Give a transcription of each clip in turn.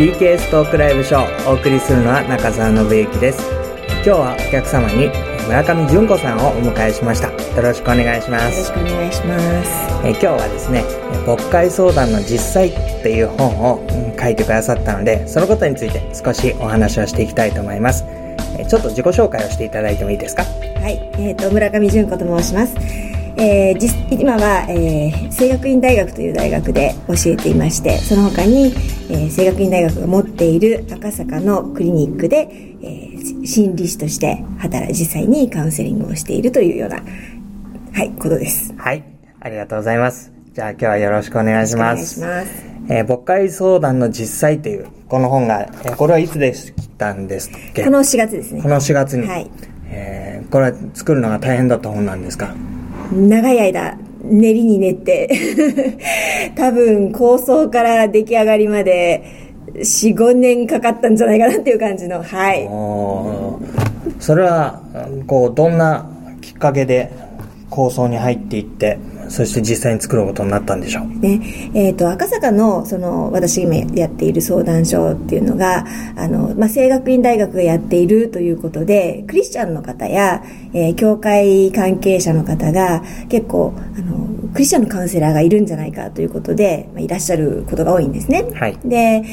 BKS トークライブショーお送りするのは中澤信之です。今日はお客様に村上純子さんをお迎えしました。よろしくお願いしまよろすしくお願いします。え今日はですね「牧会相談の実際」っていう本をうん書いてくださったのでそのことについて少しお話をしていきたいと思います。えちょっと自己紹介をしていただいてもいいですか？はい、えっ、と村上純子と申します。えー、実今は、えー、清学院大学という大学で教えていまして、その他に、えー、清学院大学が持っている赤坂のクリニックで、えー、心理師として働い実際にカウンセリングをしているというようなはいことです。はいありがとうございますじゃあ今日はよろしくお願いしますお願いします。えー牧会相談の実際というこの本が、えーこれはいつでしたんですっけ？この4月ですねこ。の4月に、はいえーこれは作るのが大変だった本なんですか？長い間練りに練って 多分構想から出来上がりまで45年かかったんじゃないかなっていう感じのはい。それはこうどんなきっかけで構想に入っていってそして実際に作ることになったんでしょう。ね。えー、と赤坂のその私が今やっている相談所っていうのがあの、まあ、清学院大学がやっているということでクリスチャンの方や、えー教会関係者の方が結構あのクリスチャンのカウンセラーがいるんじゃないかということで、まあ、いらっしゃることが多いんですね。はい。で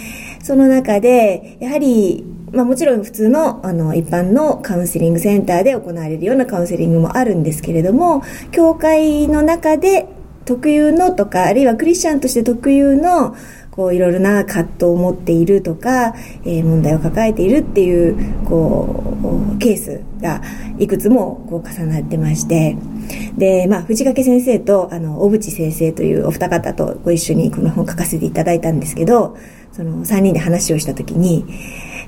その中でやはりまあ、もちろん普通のあの一般のカウンセリングセンターで行われるようなカウンセリングもあるんですけれども教会の中で特有のとかあるいはクリスチャンとして特有のこういろいろな葛藤を持っているとか、えー問題を抱えているっていうこうケースがいくつもこう重なってまして。で、まあ、藤掛先生とあの小渕先生というお二方とご一緒にこの本書かせていただいたんですけどその3人で話をした時に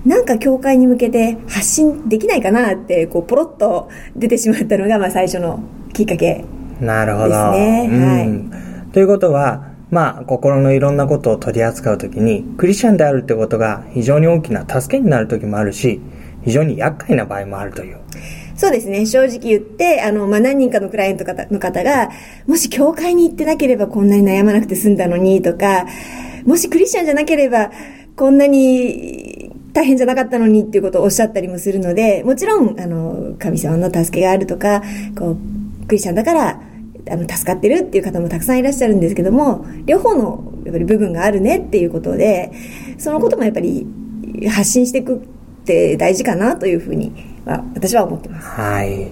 なんか教会に向けて発信できないかなってこうポロッと出てしまったのが、まあ、最初のきっかけなるほど。ですねうんということは、まあ、心のいろんなことを取り扱うときに、クリスチャンであるってことが非常に大きな助けになるときもあるし、非常に厄介な場合もあるという。そうですね。正直言って、あの、まあ、何人かのクライアント方の方が、もし教会に行ってなければこんなに悩まなくて済んだのにとか、もしクリスチャンじゃなければこんなに大変じゃなかったのにっていうことをおっしゃったりもするので、もちろん、あの、神様の助けがあるとか、こう、クリスチャンだから、あの、助かってるっていう方もたくさんいらっしゃるんですけども、両方の、やっぱり部分があるねっていうことで、そのこともやっぱり発信していくって大事かなというふうには、私は思ってます。はい。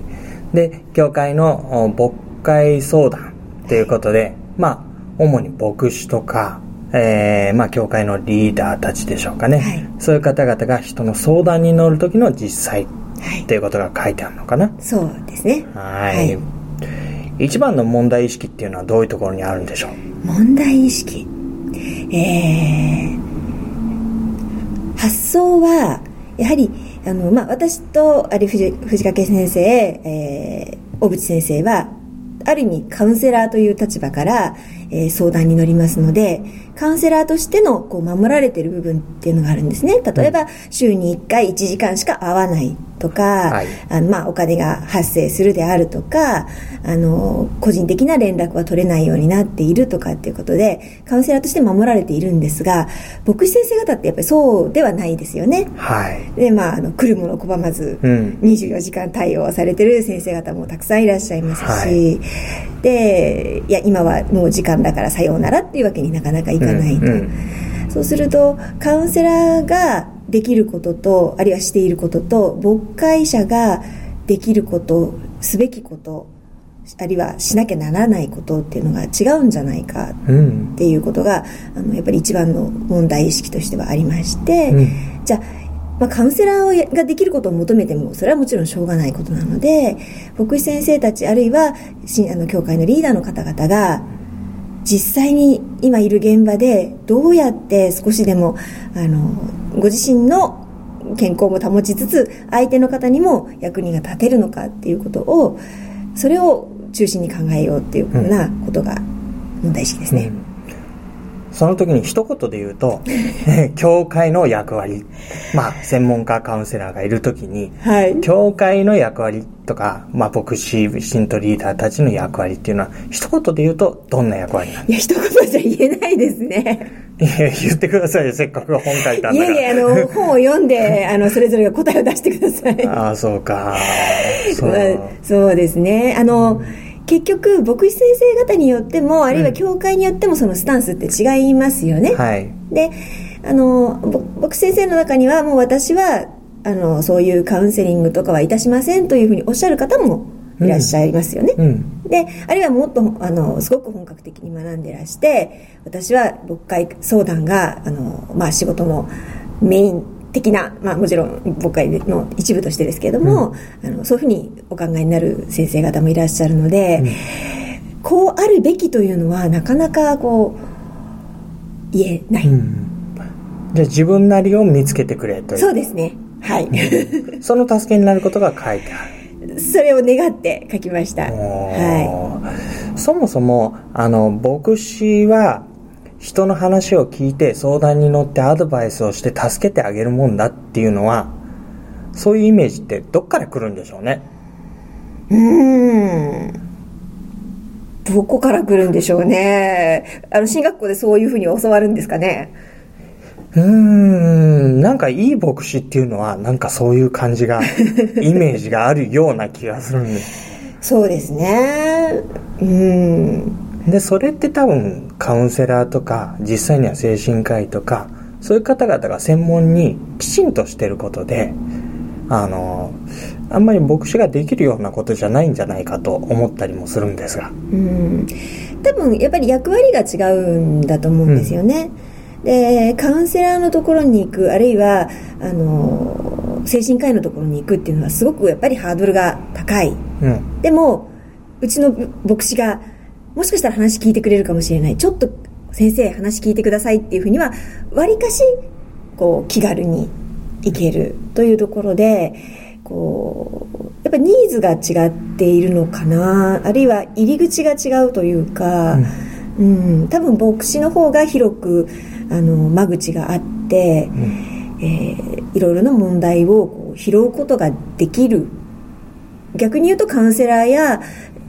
で、教会の牧会相談ということで、まあ、主に牧師とか、えー、まあ、教会のリーダーたちでしょうかね。はいそういう方々が人の相談に乗る時の実際はいということが書いてあるのかな。そうですね。はい。一番の問題意識っていうのはどういうところにあるんでしょう？問題意識。えー、発想は、やはり、あの、まあ、私と、あれ、藤藤掛先生、えー、小渕先生は、ある意味カウンセラーという立場から、えー相談に乗りますので、カウンセラーとしてのこう守られている部分っていうのがあるんですね。例えば、週に1回1時間しか会わないとか、はいあのまあ、お金が発生するであるとか、あの、個人的な連絡は取れないようになっているとかっていうことで、カウンセラーとして守られているんですが、牧師先生方ってやっぱりそうではないですよね。はい。で、まあ、あの、来るもの拒まず、うん24時間対応されてる先生方もたくさんいらっしゃいますし、はいで、いや、今はもう時間だからさようならっていうわけになかなかいかないと。うんうんそうすると、カウンセラーができることと、あるいはしていることと、牧会者ができること、すべきこと、あるいはしなきゃならないことっていうのが違うんじゃないかうんっていうことがあのやっぱり一番の問題意識としてはありまして、うんじゃあ、まあ、カウンセラーができることを求めてもそれはもちろんしょうがないことなので牧師先生たちあるいはしあの教会のリーダーの方々が実際に今いる現場でどうやって少しでもあのご自身の健康も保ちつつ相手の方にも役にが立てるのかっていうことをそれを中心に考えようっていうふうなことが問題意識ですね。その時に一言で言うと、え ー教会の役割。まあ、専門家カウンセラーがいる時に、はい。教会の役割とか、まあ、牧師、信徒リーダーたちの役割っていうのは、一言で言うと、どんな役割なのいや、一言じゃ言えないですね。いや、言ってくださいよ。せっかく本書いたんだから。いやいや、あの、本を読んで、あの、それぞれが答えを出してください。ああ、そうか。そう。まあそうですね。あの、結局、牧師先生方によっても、あるいは教会によってもそのスタンスって違いますよね。はい。で、あの、ぼ牧師先生の中には、もう私は、あの、そういうカウンセリングとかはいたしませんというふうにおっしゃる方もいらっしゃいますよね。うん。で、あるいはもっと、あの、すごく本格的に学んでらして、私は牧会相談が、あの、まあ仕事のメイン的な、まあもちろん牧会の一部としてですけれども、あの、そういうふうにお考えになる先生方もいらっしゃるので、こうあるべきというのはなかなかこう、言えない。うん。じゃあ自分なりを見つけてくれという。そうですね。はい。その助けになることが書いてある。それを願って書きました。ははい。そもそも、あの、牧師は、人の話を聞いて相談に乗ってアドバイスをして助けてあげるもんだっていうのは、そういうイメージってどっから来るんでしょうね？い。うーん。どこから来るんでしょうね。あの、進学校でそういうふうに教わるんですかね？うーん、なんかいい牧師っていうのは、なんかそういう感じが、イメージがあるような気がするんです。そうですね。うーん。で、それって多分カウンセラーとか、実際には精神科医とか、そういう方々が専門にきちんとしてることで、あの、あんまり牧師ができるようなことじゃないんじゃないかと思ったりもするんですが。うん。多分、やっぱり役割が違うんだと思うんですよね。で、カウンセラーのところに行く、あるいは、あの、精神科医のところに行くっていうのはすごくやっぱりハードルが高い。うん。でも、うちの牧師が、もしかしたら話聞いてくれるかもしれない。ちょっと、先生話聞いてくださいっていうふうには、わりかし、こう、気軽に行けるというところで、こう、やっぱニーズが違っているのかな。あるいは入り口が違うというか、うん、多分牧師の方が広く、あの、間口があって、えーいろいろな問題をこう拾うことができる逆に言うとカウンセラーや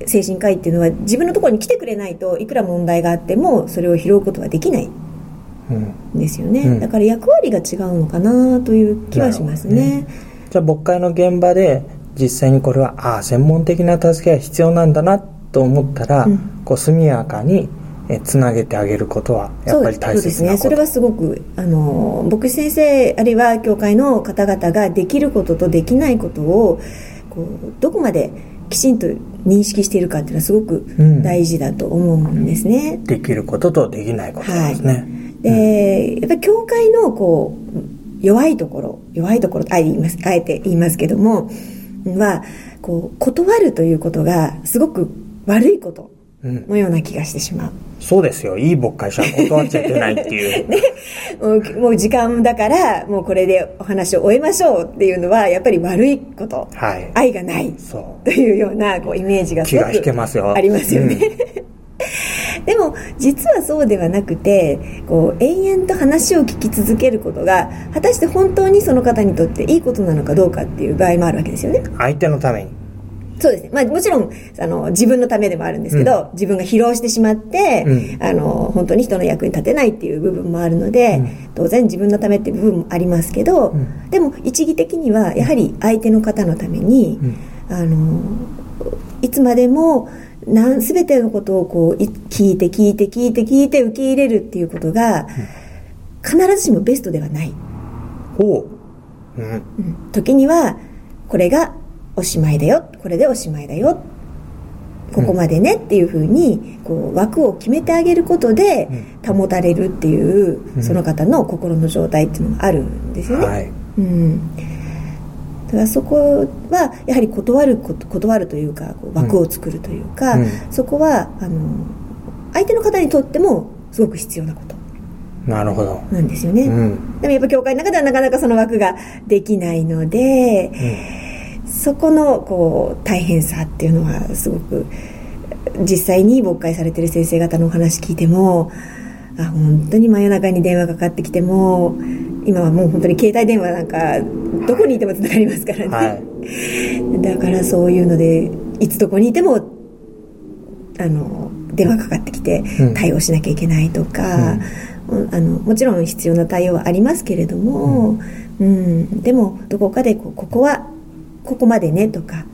精神科医っていうのは自分のところに来てくれないといくら問題があってもそれを拾うことができないうん。んですよね、うん。だから役割が違うのかなという気はしますね。じゃあ、牧会の現場で、実際にこれは、ああ、専門的な助けが必要なんだなと思ったら、うん。こう、速やかに、え、つなげてあげることは、やっぱり大そうです。ね。それはすごくあの牧師先生あるいは教会の方々ができることとできないことをこうどこまできちんと認識しているかっていうのはすごくうん大事だと思うんですね、できることとできないことですね。で、やっぱり教会のこう弱いところ弱いところあ言いますあえて言いますけどもはこう断るということがすごく悪いことうん。のような気がしてしまう。そうですよ。いい牧会者は断っちゃいけないっていう。もうもう時間だからもうこれでお話を終えましょうっていうのはやっぱり悪いこと、はい。愛がないそう。というようなこうイメージがすご気が引けますよ。くありますよね。でも実はそうではなくてこう延々と話を聞き続けることが果たして本当にその方にとっていいことなのかどうかっていう場合もあるわけですよね。うん相手のために。そうですね。まあもちろん、あの、自分のためでもあるんですけど、自分が疲労してしまって、うんあの、本当に人の役に立てないっていう部分もあるので、うん当然自分のためっていう部分もありますけど、んでも一義的には、やはり相手の方のために、うんあの、いつまでも、なん、すべてのことをこう、い聞いて聞いて聞いて聞いて受け入れるっていうことが、必ずしもベストではない。ほう。うん。うん時にはこれがおしまいだよ。これでおしまいだよ。ここまでね。っていうふうにこう枠を決めてあげることで保たれるっていううん。その方の心の状態っていうのがあるんですよね。はい。うん。だからそこはやはり断ること断るというかこう枠を作るというか、うん。そこはあの相手の方にとってもすごく必要なこと。なるほど。なんですよね。うん。でもやっぱ教会の中ではなかなかその枠ができないので、そこのこう大変さっていうのはすごく実際に牧会されてる先生方のお話聞いてもあ本当に真夜中に電話かかってきても今はもう本当に携帯電話なんかどこにいてもつながりますからね、はい。だからそういうのでいつどこにいてもあの電話かかってきてうん。対応しなきゃいけないとか、あのもちろん必要な対応はありますけれども、うん、うん、でもどこかでこうここはここまでねとか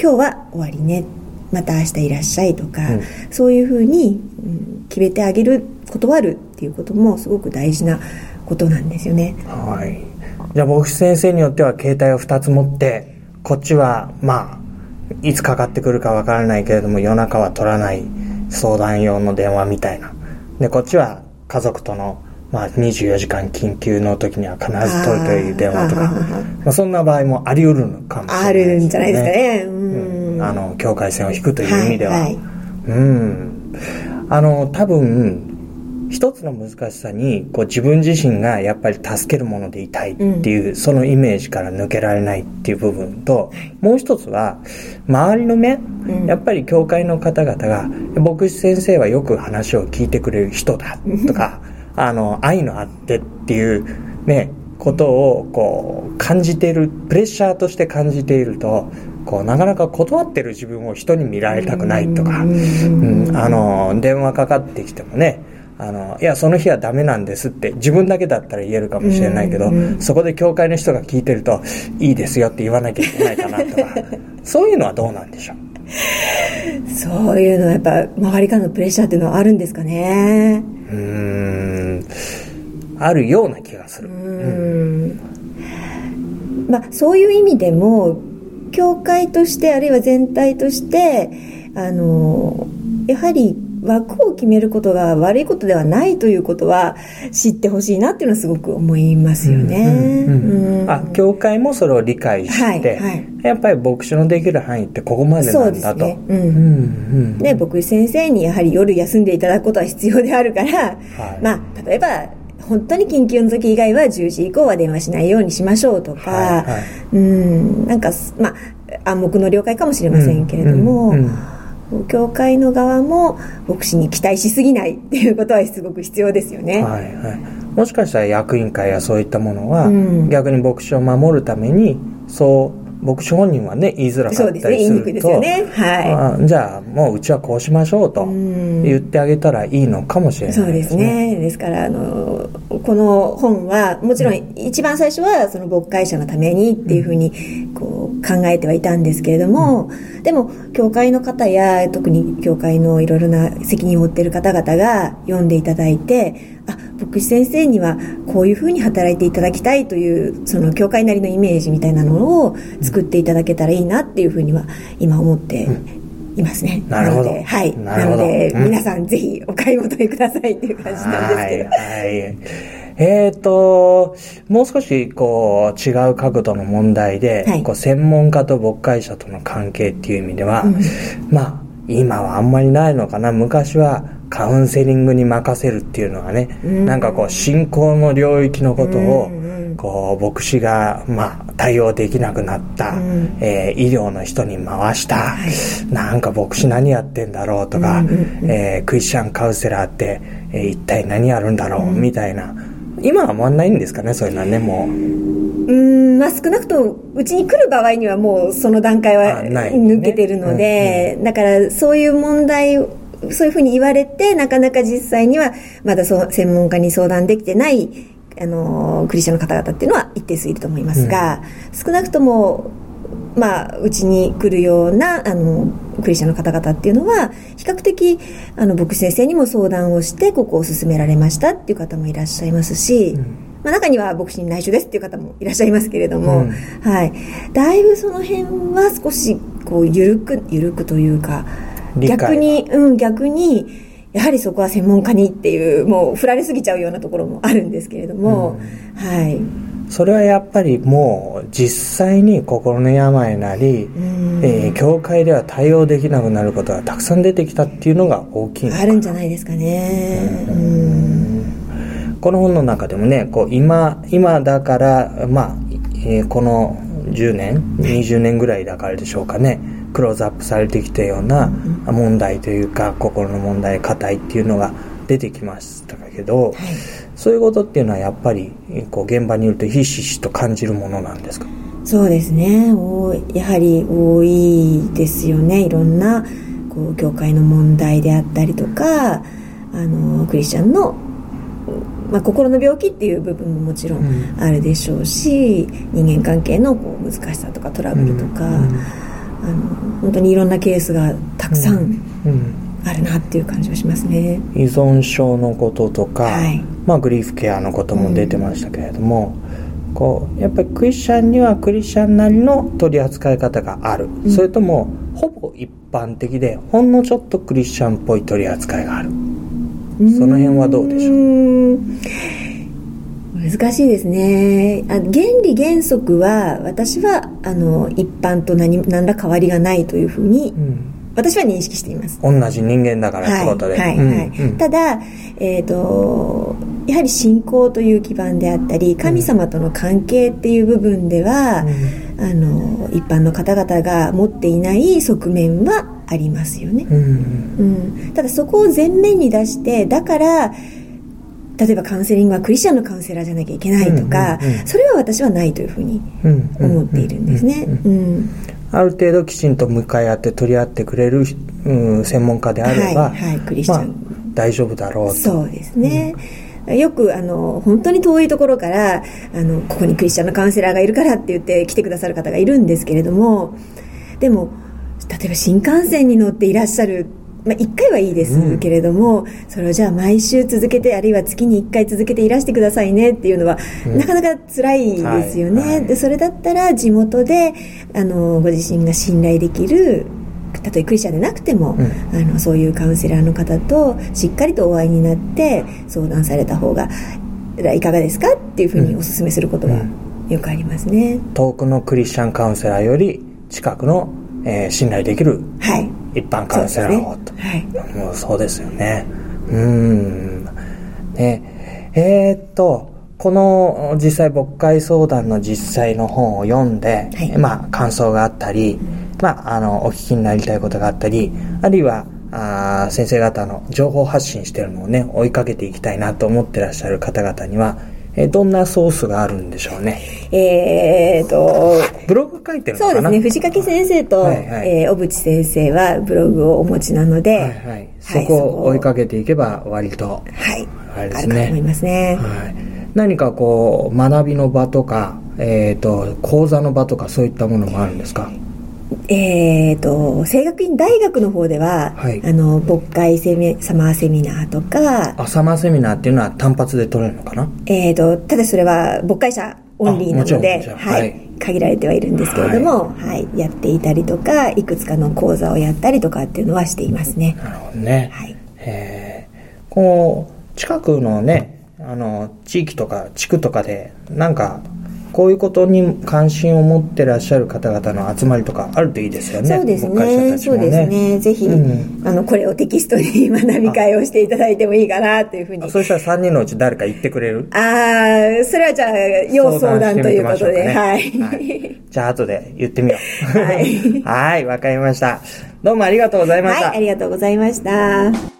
今日は終わりねまた明日いらっしゃいとか、うん、そういうふうに、うん、決めてあげる断るっていうこともすごく大事なことなんですよね。はい。じゃあ牧師先生によっては携帯を2つ持ってこっちはまあいつかかってくるかわからないけれども夜中は取らない相談用の電話みたいな。でこっちは家族との、まあ、24時間緊急の時には必ず取るという電話とかまあ、そんな場合もあり得るのかもしれない、ね、あるんじゃないですかね、うん、あの境界線を引くという意味では、はいはい、うん。あの多分一つの難しさにこう自分自身がやっぱり助けるものでいたいっていう、うん、そのイメージから抜けられないっていう部分と、もう一つは周りの目、うん、やっぱり教会の方々が牧師先生はよく話を聞いてくれる人だとか、あの愛のあってっていうねことをこう感じているプレッシャーとして感じているとこうなかなか断ってる自分を人に見られたくないとか、うん、あの電話かかってきてもねあのいやその日はダメなんですって自分だけだったら言えるかもしれないけど、うんうん、そこで教会の人が聞いてるといいですよって言わなきゃいけないかなとか そういうのはどうなんでしょう？そういうのはやっぱ周りからのプレッシャーっていうのはあるんですかね。うんあるような気がする。うん、まあそういう意味でも教会としてあるいは全体としてあのやはり枠を決めることが悪いことではないということは知ってほしいなっていうのはすごく思いますよね。あ、教会もそれを理解して、はいはい、やっぱり牧師のできる範囲ってここまでなんだと。ね。うん。うんうんで、牧師先生にやはり夜休んでいただくことは必要であるから、はい、まあ、例えば、本当に緊急の時以外は10時以降は電話しないようにしましょうとか、はいはい、うん、なんか、まあ、暗黙の了解かもしれませんけれども、うんうんうん教会の側も牧師に期待しすぎないっていうことはすごく必要ですよね。はいはい、もしかしたら役員会やそういったものは、うん、逆に牧師を守るためにそう牧師本人はね言いづらかったりすると。そうですね言いにくいですよね。はい。じゃあもううちはこうしましょうと言ってあげたらいいのかもしれないですね、そうですね。ですからあのこの本はもちろん一番最初はその牧会者のためにっていうふうにこう考えてはいたんですけれども、うん、でも教会の方や特に教会のいろいろな責任を負っている方々が読んでいただいてあ牧師先生にはこういうふうに働いていただきたいというその教会なりのイメージみたいなのを作っていただけたらいいなっていうふうには今思っていますね。なるほど。はい。なので、皆さんぜひお買い求めくださいっていう感じなんですけど。はい。はいえっ、ー、と、もう少しこう違う角度の問題で、はい、こう専門家と牧会者との関係っていう意味では、うん、まあ今はあんまりないのかな。昔はカウンセリングに任せるっていうのはね、うん、なんかこう信仰の領域のことを、こう牧師が、まあ、対応できなくなった、うん、えー、医療の人に回した、はい、なんか牧師何やってんだろうとか、えー、クリスチャンカウンセラーって、えー、一体何やるんだろう、みたいな。今は回んないんですかねそういうのはねもう。うんまあ、少なくともうちに来る場合にはもうその段階は抜けてるので、ねうんうん、だからそういう問題そういうふうに言われてなかなか実際にはまだそ専門家に相談できてないあのクリスチャンの方々っていうのは一定数いると思いますが、うん、少なくともまあ、うちに来るようなあのクリスチャンの方々っていうのは比較的あの牧師先生にも相談をしてここを勧められましたっていう方もいらっしゃいますし、うんまあ、中には牧師に内緒ですっていう方もいらっしゃいますけれども、うん、はい、だいぶその辺は少しこう緩く緩くというか逆に、うん、逆にやはりそこは専門家にっていうもう振られすぎちゃうようなところもあるんですけれども、うん、はい。それはやっぱりもう実際に心の病なり、うん、えー、教会では対応できなくなることがたくさん出てきたっていうのが大きいあるんじゃないですかね。うんこの本の中でもねこう今今だからまあ、えー、この10年20年ぐらいだからでしょうかねクローズアップされてきたような問題というか心の問題硬いっていうのが出てきましたけど、はい、そういうことっていうのはやっぱりこう現場にいるとひしひしと感じるものなんですか？そうですね。やはり多いですよね。いろんなこう教会の問題であったりとかあのクリスチャンのまあ、心の病気っていう部分ももちろんあるでしょうし、人間関係のこう難しさとかトラブルとか、あの本当にいろんなケースがたくさん。あるなっていう感じはしますね、依存症のこととか、はい、まあ、グリーフケアのことも出てましたけれども、こうやっぱりクリスチャンにはクリスチャンなりの取り扱い方がある、うん、それともほぼ一般的でほんのちょっとクリスチャンっぽい取り扱いがあるその辺はどうでしょう？難しいですね。あ原理原則は私はあの一般と何何ら変わりがないというふうに、うん。私は認識しています。同じ人間だからってことで、はいはい、はい。うん、ただ、えーと、やはり信仰という基盤であったり神様との関係っていう部分では、うん、あの一般の方々が持っていない側面はありますよね、うん、うん、ただそこを前面に出してだから例えばカウンセリングはクリスチャンのカウンセラーじゃなきゃいけないとか、うんうんうん、それは私はないというふうに思っているんですね。うんある程度きちんと向かい合って取り合ってくれる、うん、専門家であれば、はい、はい、クリスチャン、まあ、大丈夫だろうと。そうですね、うん、よくあの本当に遠いところからあのここにクリスチャンのカウンセラーがいるからって言って来てくださる方がいるんですけれどもでも例えば新幹線に乗っていらっしゃるまあ、1回はいいですけれども、うん、それをじゃあ毎週続けてあるいは月に1回続けていらしてくださいねっていうのは、うん、なかなか辛いですよね、はい。はい、でそれだったら地元であのご自身が信頼できるたとえクリスチャンでなくても、うん、あのそういうカウンセラーの方としっかりとお会いになって相談された方がいかがですかっていうふうにお勧めすることがよくありますね、遠くのクリスチャンカウンセラーより近くのえー、信頼できる一般カウンセラーをと、ね。はい、もうそうですよね。うん。ね。えー、っとこの実際牧会相談の実際の本を読んで、はい、まあ感想があったり、まあ、あのお聞きになりたいことがあったりあるいはあ先生方の情報発信してるのをね追いかけていきたいなと思ってらっしゃる方々にはえどんなソースがあるんでしょうね。えーと、ブログ書いてるそうですね。藤掛先生と、はいはい、えー、小渕先生はブログをお持ちなので、はいはい、そこを追いかけていけば割と、はい、あれですね。あると思いますね。はい。何かこう、学びの場とか、えっ、ー、と、講座の場とかそういったものもあるんですか？えーと、聖学院大学の方では、はい、あの牧会セミサマーセミナーとかあサマーセミナーっていうのは単発で取れるのかな？えーとただそれは牧会者オンリーなので、はい、はい、限られてはいるんですけれども、はい、はい、やっていたりとかいくつかの講座をやったりとかっていうのはしていますね。なるほどね、はい、えー、こう近くのねあの地域とか地区とかでなんかこういうことに関心を持ってらっしゃる方々の集まりとかあるといいですよね。そうですね。ねそうですね。ぜひ、うん、あの、これをテキストに学び会をしていただいてもいいかなというふうに。そうしたら3人のうち誰か言ってくれる？ああ、それはじゃあ、要相談ということで、ね、はい、はい。じゃあ、後で言ってみよう。はい。はい、わかりました。どうもありがとうございました。はい、ありがとうございました。